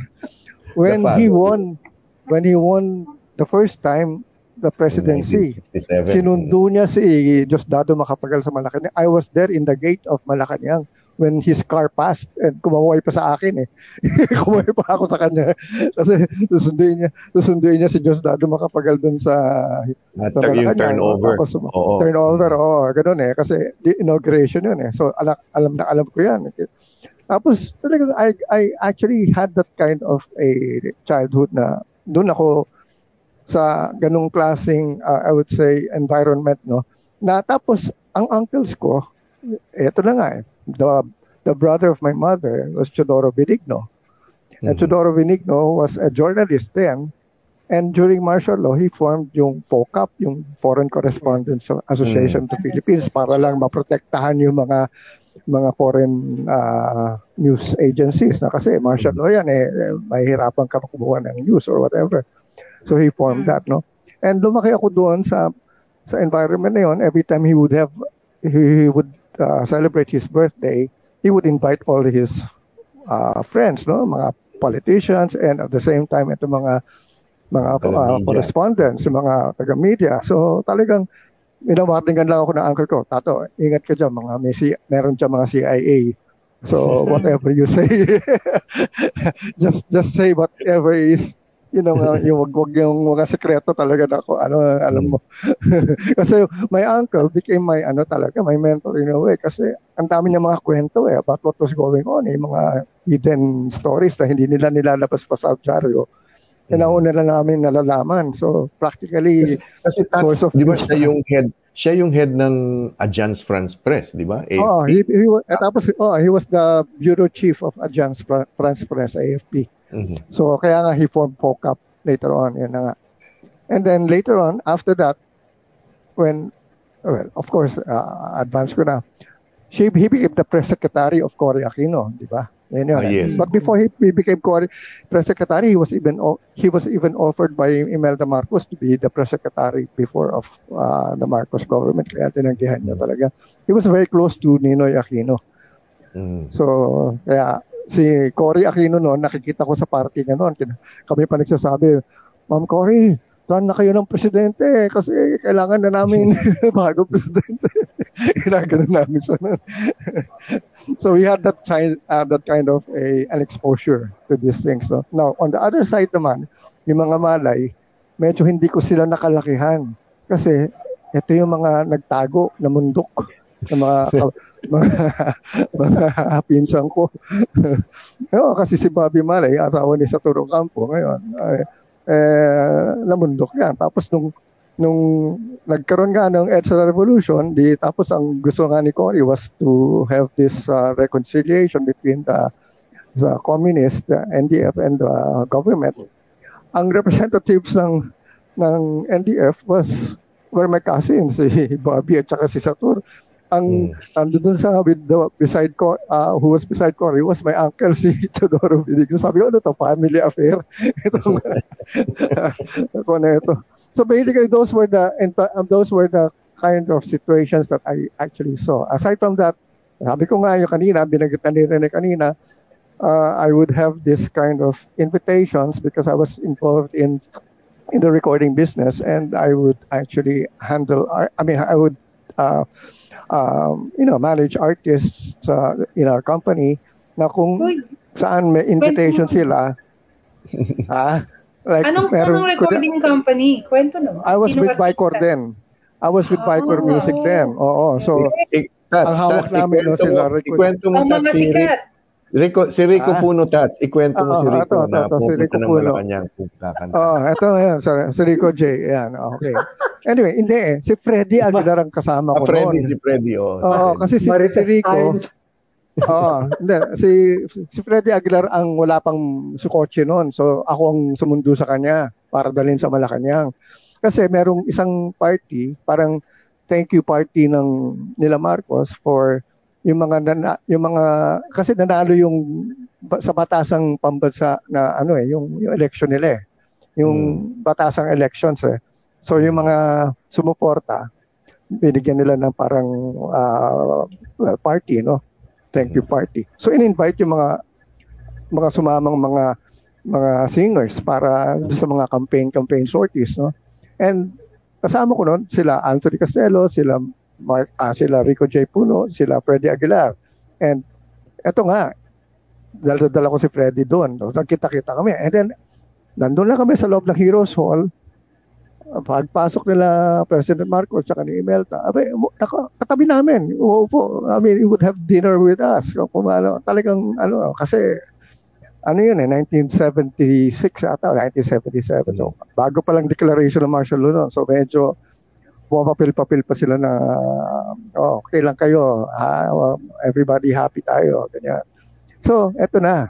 When the father. he won when he won the first time the presidency sinundo niya si Diosdado Makapagal sa Malacanang. I was there in the gate of Malacanang when his car passed and kumaway pa sa akin eh. kumaway pa ako sa kanya. Kasi susunduin niya, susunduin niya si Diyos Dado makapagal dun sa At sa yung turnover. Tapos, oo. Turnover, oo. Ganun eh. Kasi the inauguration yun eh. So alam, alam na alam ko yan. Tapos talaga I, I actually had that kind of a childhood na doon ako sa ganung klaseng uh, I would say environment no na tapos ang uncles ko eto na nga eh the the brother of my mother was Chodoro Benigno. Mm-hmm. And Chodoro Benigno was a journalist then. And during martial law, he formed yung FOCAP, yung Foreign Correspondents Association mm-hmm. to Philippines para lang maprotektahan yung mga mga foreign uh, news agencies na kasi martial law yan eh, mahirapan ka kumuha ng news or whatever. So he formed that, no? And lumaki ako doon sa sa environment na yon. Every time he would have he would uh, celebrate his birthday, he would invite all his uh, friends, no, mga politicians, and at the same time ito mga mga uh, correspondents, mga taga-media. So talagang minawarningan lang ako ng uncle ko, Tato, ingat ka dyan, mga may C- meron dyan mga CIA. So whatever you say, just just say whatever is you know, uh, yung wag, wag yung mga sekreto talaga na ako, ano, alam mo. kasi my uncle became my, ano talaga, my mentor in a way. Kasi ang dami niya mga kwento eh, about what was going on, eh, mga hidden stories na hindi nila nilalabas pa sa dyaryo. Mm. Nauna na namin nalalaman. So, practically, kasi, kasi source of... Di ba siya yung head, siya yung head ng Agence France Press, di ba? AFP. Oh, he, he, eh, tapos, oh, he was the bureau chief of Agence France Press, AFP. Mm-hmm. So, kaya nga he formed POCAP later on. Yun na nga. And then later on, after that, when, well, of course, uh, advance ko na, she, he became the press secretary of Cory Aquino, di ba? Yan yun. Oh, yes. But before he, he became Cory press secretary, he was even he was even offered by Imelda Marcos to be the press secretary before of uh, the Marcos government. Kaya tinanggihan niya talaga. He was very close to Ninoy Aquino. Mm. So, kaya si Cory Aquino noon, nakikita ko sa party niya noon. Kami pa nagsasabi, Ma'am Cory, run na kayo ng presidente kasi kailangan na namin bago presidente. Ginagano namin sa noon. so we had that kind, uh, that kind of a, an exposure to these things. No? Now, on the other side naman, yung mga malay, medyo hindi ko sila nakalakihan. Kasi ito yung mga nagtago na mundok ng mga mga mga pinsan ko. no, kasi si Bobby Malay, asawa ni Saturo Campo ngayon, ay, eh, namundok yan. Tapos nung nung nagkaroon nga ng EDSA Revolution, di tapos ang gusto nga ni Cory was to have this uh, reconciliation between the the communist, the NDF and the government. Ang representatives ng ng NDF was were my cousins, si Bobby at saka si Satur ang mm. ando dun sa with the, beside ko uh, who was beside Cory was my uncle si Teodoro Bidig. Sabi ko ano to family affair. ito ako na ito. So basically those were the and um, those were the kind of situations that I actually saw. Aside from that, sabi ko nga yung kanina, binagitan ni Rene kanina, uh, I would have this kind of invitations because I was involved in in the recording business and I would actually handle I mean I would uh, um, you know, manage artists uh, in our company na kung saan may invitation sila, ha? Like, Anong, meron- anong recording company? Kwento no? I was Sino with Vicor then. I was with Vicor Ah. Music then. Oo. So, Ik- Tats, Ang hawak namin, no, ikwento sila. Ikwento mo, mga si Rico, sikat. Rico, si Rico Ah. Puno, Tats. Ikwento mo Oo, si Rico ito, ito, na ito, si pupunta Rico ng Puno. Malacanang kung kakanta. oh, ito yan. Sorry, si Rico J. Yan. Okay. Anyway, hindi eh. Si Freddy Aguilar ang kasama Ah, ko Freddy, noon. si Freddy, oh. Oo, kasi si, si Marites Rico. Oo, hindi. Si, si Freddy Aguilar ang wala pang si kotse noon. So, ako ang sumundo sa kanya para dalhin sa Malacanang. Kasi merong isang party, parang thank you party ng nila Marcos for yung mga nana, yung mga kasi nanalo yung sa batasang pambansa na ano eh yung, yung election nila eh yung batasang elections eh so yung mga sumuporta binigyan nila ng parang ah, party no thank you party. So in-invite yung mga mga sumamang mga mga singers para sa mga campaign campaign sorties no. And kasama ko noon sila Anthony Castello, sila Mark, ah, sila Rico J. Puno, sila Freddy Aguilar. And eto nga, dala-dala ko si Freddy doon. No? Nagkita-kita kami. And then, nandun lang kami sa loob ng Heroes Hall. Pagpasok nila President Marcos at ni Imelda, abe, naka, katabi namin, uupo. I mean, you would have dinner with us. Kung, ano, talagang, ano, kasi, ano yun eh, 1976 ata, 1977. So, bago pa lang declaration ng martial law noon. So, medyo, pumapapil-papil pa sila na, oh, okay lang kayo, ha? everybody happy tayo, ganyan. So, eto na.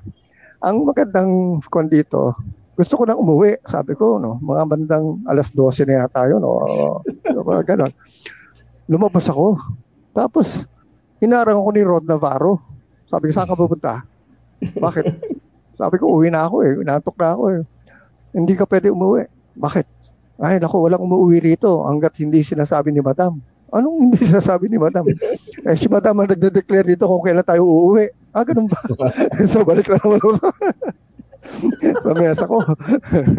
Ang magandang kon dito, gusto ko nang umuwi, sabi ko, no, mga bandang alas 12 na yata yun, o, mga ganon. Lumabas ako. Tapos, hinarang ako ni Rod Navarro. Sabi ko, saan ka pupunta? Bakit? Sabi ko, uwi na ako eh. Inaantok na ako eh. Hindi ka pwede umuwi. Bakit? Ay, naku, walang umuwi rito hanggat hindi sinasabi ni Madam. Anong hindi sinasabi ni Madam? eh, si Madam ang nagde-declare dito kung kailan tayo uuwi. Ah, ganun ba? so, balik na naman ako sa, sa mesa ko.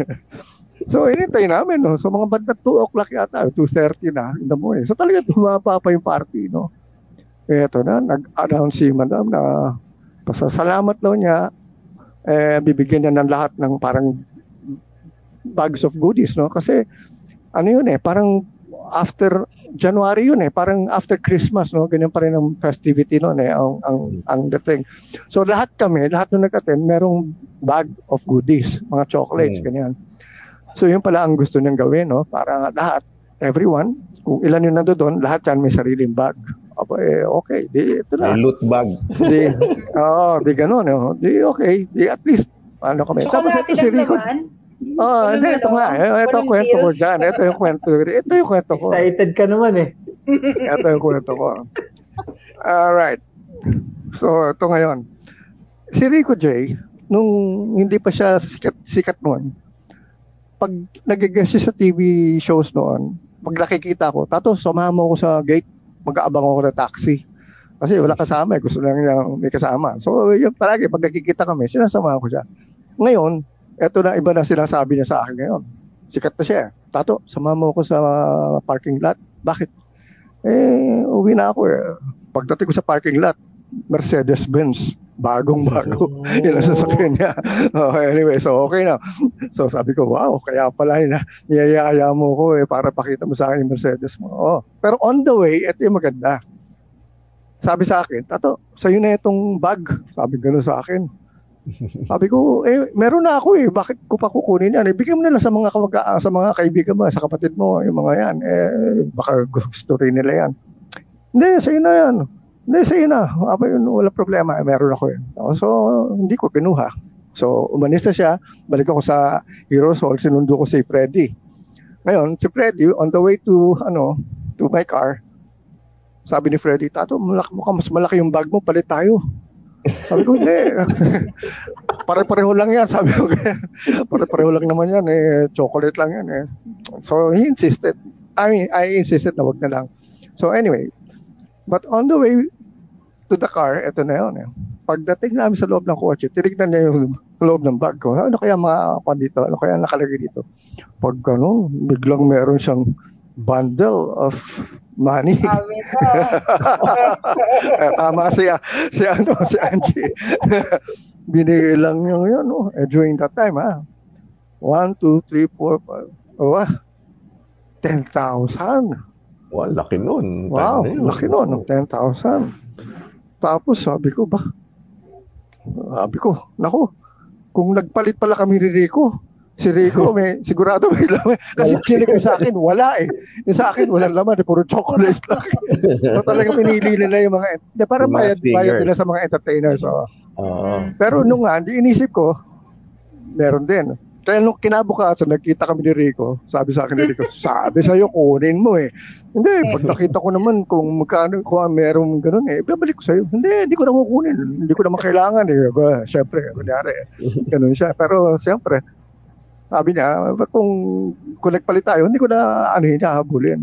so, inintay namin, no? So, mga bandang 2 o'clock yata, 2.30 na in the morning. So, talaga tumapa pa yung party, no? Eto na, nag-announce si Madam na pasasalamat daw niya, eh, bibigyan niya ng lahat ng parang bags of goodies, no? Kasi, ano yun eh, parang after January yun eh, parang after Christmas, no? Ganyan pa rin ang festivity noon eh, ang, ang, ang dating. So, lahat kami, lahat nung nag-attend, merong bag of goodies, mga chocolates, Mm. ganyan. So, yun pala ang gusto niyang gawin, no? Para lahat, everyone, kung ilan yung nando doon, lahat yan may sariling bag. Aba, eh, okay, di, ito na May loot bag. di, oo, di ganun, no? Di, okay, di at least, ano kami. Chocolate ito si Rico. naman. Oo, Walang hindi, ito nga. eh, Ito ang kwento ko dyan. Ito yung kwento. Ito yung kwento ko. Excited ka naman eh. Ito yung kwento ko. Alright. So, ito ngayon. Si Rico J, nung hindi pa siya sikat, sikat noon, pag nag-guest siya sa TV shows noon, pag nakikita ko, tato, samahan mo ko sa gate, mag-aabang ako ng taxi. Kasi wala kasama eh, gusto lang niya may kasama. So, yun palagi, pag nakikita kami, sinasamahan ko siya. Ngayon, eto na iba na sinasabi niya sa akin ngayon. Sikat na siya. Tato, samahan mo ko sa parking lot. Bakit? Eh, uwi na ako eh. Pagdating ko sa parking lot, Mercedes-Benz. Bagong-bago. Yun ang sasakyan niya. Okay, anyway, so okay na. So sabi ko, wow, kaya pala yun, niyayaya mo ko eh, para pakita mo sa akin yung Mercedes mo. Oh. Pero on the way, ito yung maganda. Sabi sa akin, Tato, sa'yo na itong bag. Sabi gano'n sa akin. Sabi ko, eh, meron na ako eh. Bakit ko pa kukunin yan? Ibigay mo na lang sa mga, kamag- sa mga kaibigan mo, sa kapatid mo, yung mga yan. Eh, baka gusto rin nila yan. Hindi, sa'yo na yan. Hindi, sa'yo na. Aba, yun, wala problema. Eh, meron ako yun. So, hindi ko kinuha. So, umalis na siya. Balik ako sa Heroes Hall. Sinundo ko si Freddy. Ngayon, si Freddy, on the way to, ano, to my car, sabi ni Freddy, Tato, malaki, mukhang mas malaki yung bag mo, palit tayo. Sabi ko, hindi. Pare-pareho lang yan. Sabi ko, pare-pareho lang naman yan. Eh, chocolate lang yan. Eh. So, he insisted. I mean, I insisted na wag na lang. So, anyway. But on the way to the car, eto na yun. Eh. Pagdating namin sa loob ng kotse, tinignan niya yung loob ng bag ko. Ano kaya mga dito? Ano kaya nakalagay dito? Pag ano, biglang meron siyang bundle of money. Eh, Tama si, si, ano, si Angie. Binigay lang yung yun, no? eh, during that time, ha? 1, 2, 3, 4, 5. Oh, ah, 10,000. Wow, laki nun. Wow, yun. laki nun, ng 10,000. Tapos sabi ko ba, sabi ko, naku, kung nagpalit pala kami ni Rico, si Rico may sigurado may laman. Kasi chinik ko sa akin, wala eh. Yung sa akin, walang laman, eh, puro chocolate lang. so talagang pinili nila yung mga, de, para Yung mga bayad, bayad nila sa mga entertainers. Oh. Oo. Pero nung nga, di inisip ko, meron din. Kaya nung kinabukasan, nagkita kami ni Rico, sabi sa akin ni Rico, sabi sa'yo, kunin mo eh. Hindi, pag nakita ko naman kung magkano, kung meron ganun eh, babalik ko sa'yo. Hindi, hindi ko na kukunin. Hindi ko naman kailangan eh. Ba, Siyempre, kunyari, ganun siya. Pero siyempre, sabi niya, "Ba't kung, kung nagpalit tayo, hindi ko na ano yun, hahabulin.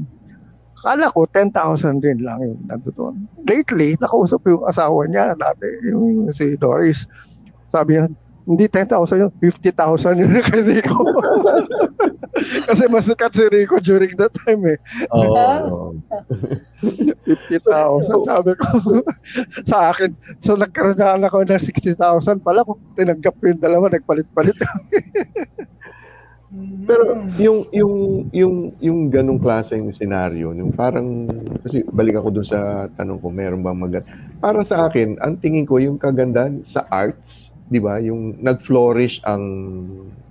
Kala ko, 10,000 din lang yun nandoon. Lately, nakausap yung asawa niya dati, yung si Doris. Sabi niya, hindi 10,000 yun, 50,000 yun kay Rico. Kasi masikat si Rico during that time eh. Oo. 50,000 sabi ko sa akin. So nagkaroon na ako ng 60,000 pala kung tinanggap ko yung dalawa, nagpalit-palit. Pero yung yung yung yung ganung klaseng senaryo, yung parang kasi balik ako dun sa tanong ko, meron bang maganda? Para sa akin, ang tingin ko yung kagandahan sa arts, 'di ba? Yung nag-flourish ang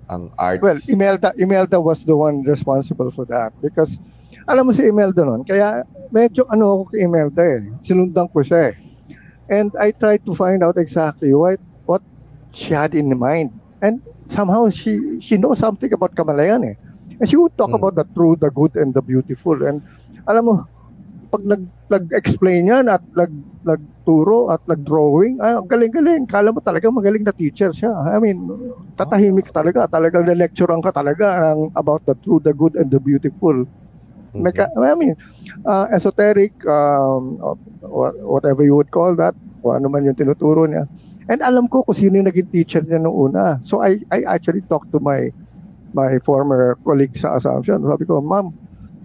ang arts. Well, Imelda, Imelda was the one responsible for that because alam mo si Imelda noon, kaya medyo ano ako kay Imelda eh. Sinundan ko siya eh. And I tried to find out exactly what what she had in mind. And somehow she she knows something about Kamalayan eh. And she would talk Hmm. about the true, the good, and the beautiful. And alam mo, pag nag, nag-explain yan at nag, nagturo at nag-drawing, ah, galing-galing. Kala mo talaga magaling na teacher siya. I mean, tatahimik talaga. Talagang na-lecturean ka talaga ng about the true, the good, and the beautiful. Ka- I mean, uh, esoteric, um, wha- whatever you would call that, kung ano man yung tinuturo niya. And alam ko kung sino yung naging teacher niya nung una. So I, I actually talked to my my former colleague sa Assumption. Sabi ko, Ma'am,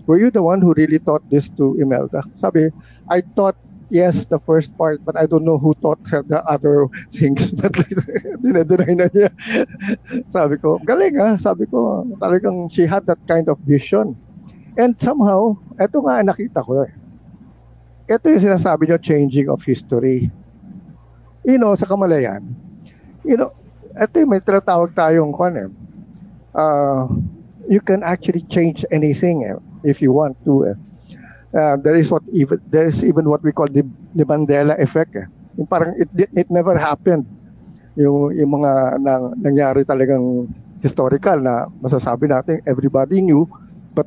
were you the one who really taught this to Imelda? Sabi, I taught, yes, the first part, but I don't know who taught her the other things. But dinadeny na niya. Sabi ko, galing ah. Sabi ko, talagang she had that kind of vision. And somehow, eto nga nakita ko eh. Ito yung sinasabi niyo, changing of history. You know, sa Kamalayan, you know, ito yung may tinatawag tayong kwan eh. Uh, you can actually change anything eh, if you want to. Eh. Uh, there is what even there is even what we call the, the Mandela effect. Eh. Yung parang it it never happened. Yung yung mga nang, nangyari talagang historical na masasabi natin everybody knew but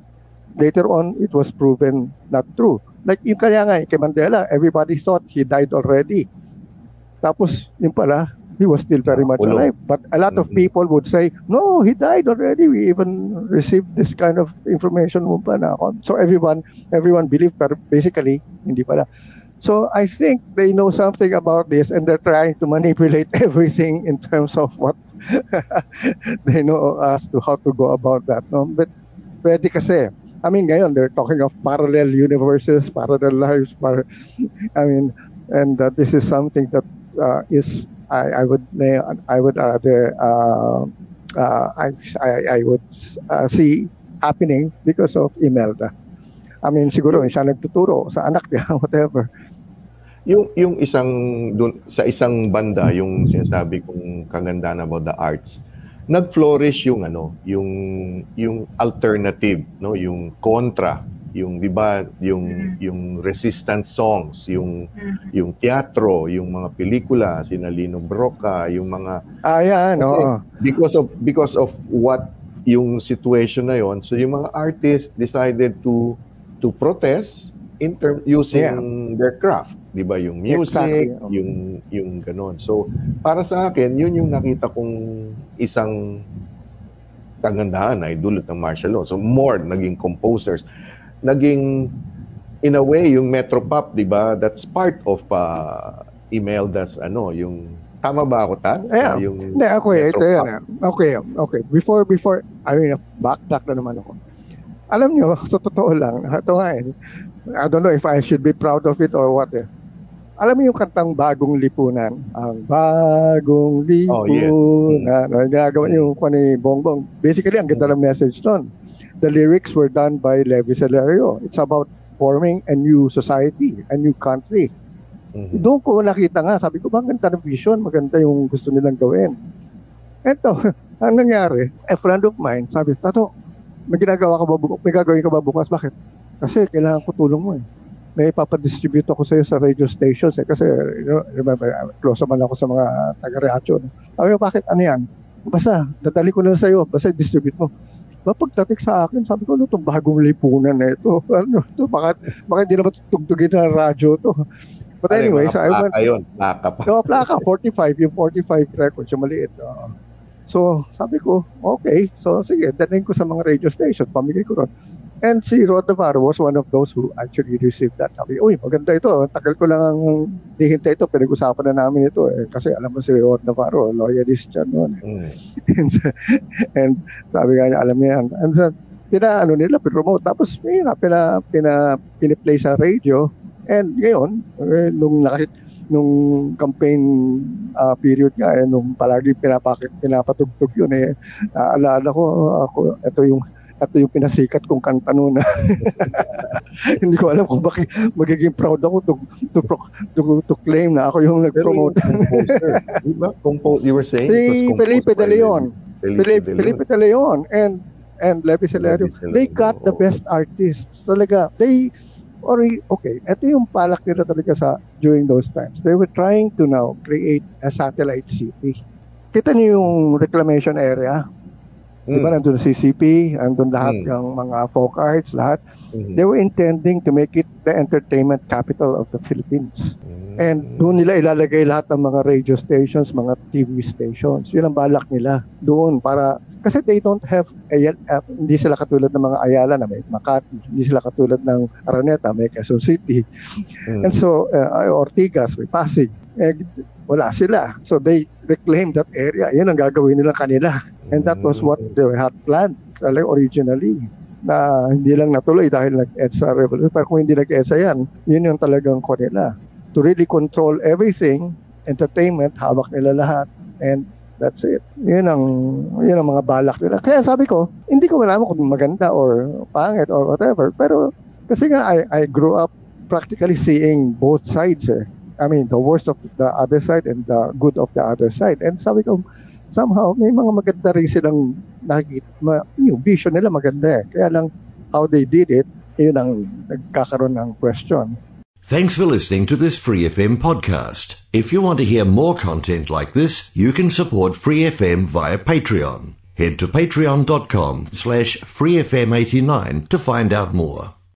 later on it was proven not true. Like yung kaya nga kay Mandela, everybody thought he died already. Tapos yung pala, he was still very much alive. But a lot of Mhm. people would say, no, he died already. We even received this kind of information mo pa na ako. So everyone, everyone believed, pero basically, hindi pala. So I think they know something about this and they're trying to manipulate everything in terms of what they know as to how to go about that. No? But pwede kasi. I mean, ngayon, they're talking of parallel universes, parallel lives. Par- I mean, and uh, this is something that uh, is, I, I would, I would rather, uh, uh, I, I, I would uh, see happening because of Imelda. I mean, siguro siya nagtuturo sa anak niya, whatever. Yung yung isang dun, sa isang banda yung sinasabi kong kagandahan about the arts. Nag-flourish yung ano, yung yung alternative, no, yung kontra, yung 'di ba, yung yung resistance songs, yung yung teatro, yung mga pelikula, sina Lino Broca, yung mga Ah, yan, Kasi oo. because of because of what yung situation na yon so yung mga artists decided to to protest in term using their craft 'di ba? Yung music Exactly. yung yung ganon. So para sa akin yun yung nakita kong isang kagandahan ay dulot ng martial law. So more naging composers naging in a way yung Metropop 'di ba that's part of uh, Imelda's ano yung tama ba ako Tad? Yeah. yung Hindi, ako eh, ito yan. eh. Okay, okay. Before, before, I mean, backtrack na naman ako. Alam nyo, sa totoo lang, ito nga eh, I don't know if I should be proud of it or what eh. alam mo yung kantang Bagong Lipunan? Ang Bagong Oh. Lipunan. Oh, ginagawa yung kung ni Bongbong. Basically, ang ganda ng message doon. The lyrics were done by Levi Celerio. It's about forming a new society, a new country. Mhm. Doon ko nakita nga, sabi ko, ba, ang ganda ng vision, maganda yung gusto nilang gawin. Eto, ang nangyari, a friend of mine, sabi, Tato, may ginagawa ka ba, bu- may gagawin ka ba bukas? Bakit? Kasi kailangan ko tulong mo eh. May ipapadistribute ako sa iyo sa radio stations eh. Kasi, you know, remember, close naman ako sa mga taga-reaction. Sabi ko, bakit? Ano yan? Basta, dadali ko na sa iyo. Basta distribute mo. Ba, pagdating sa akin, sabi ko, ano itong bagong lipunan na ito? Ano ito? Bakit, bakit di naman tugtugin ng radyo to? But anyway, so I went, plaka yun, plaka pa. yung plaka, 45, yung 45 records, yung maliit. oo. So, sabi ko, okay. So, sige, danin ko sa mga radio station, pamigay ko ron. And si Rod Navarro was one of those who actually received that. Sabi, uy, maganda ito. Tagal ko lang ang dihintay ito. Pinag-usapan na namin ito. Eh. Kasi alam mo si Rod Navarro, loyalist siya noon. eh. Mm. and, and sabi nga niya, alam niya yan. And so, pina, ano nila, promote. Tapos, yun nga, pina, pina, piniplay sa radio. And ngayon, eh, nung nakit, nung campaign ah, period nga, eh, nung palagi pinapakit, pinapatugtog yun, eh, naalala ko, ako, ito yung ito yung pinasikat kong kanta noon. Hindi ko alam kung bakit magiging proud ako to, to, pro- to, to claim na ako yung nag-promote. composer, di ba? Compo- you were saying? si Felipe De Leon. Felipe Felipe, De Leon. And and Levi Celerio. They got the best artists. Talaga. They or okay, ito yung palak nila talaga sa during those times. They were trying to now create a satellite city. Kita niyo yung reclamation area. Di ba Mm. nandun si CP, nandun lahat Mm. ng mga folk arts, lahat. Mhm. They were intending to make it the entertainment capital of the Philippines. Mm. And doon nila ilalagay lahat ng mga radio stations, mga TV stations. Yun ang balak nila doon para kasi they don't have Ayala, uh, hindi sila katulad ng mga Ayala na may Makati, hindi sila katulad ng Araneta, may Quezon City. Mm. And so uh, Ortigas, may Pasig. Eh, wala sila. So they reclaim that area. Yun ang gagawin nila kanila. And that was what they had planned talaga originally na hindi lang natuloy dahil nag-EDSA revolution. Pero kung hindi nag-EDSA yan, yun yung talagang ko nila. To really control everything, entertainment, hawak nila lahat. And that's it. Yun ang, yun ang mga balak nila. Kaya sabi ko, hindi ko malaman kung maganda or pangit or whatever. Pero kasi nga, I, I grew up practically seeing both sides eh. I mean, the worst of the other side and the good of the other side. And sabi ko, somehow, may mga maganda rin silang nakikita. Ma, yung vision nila maganda eh. Kaya lang, how they did it, yun ang nagkakaroon ng question. Thanks for listening to this Free FM podcast. If you want to hear more content like this, you can support Free FM via Patreon. Head to patreon.com slash freefm89 to find out more.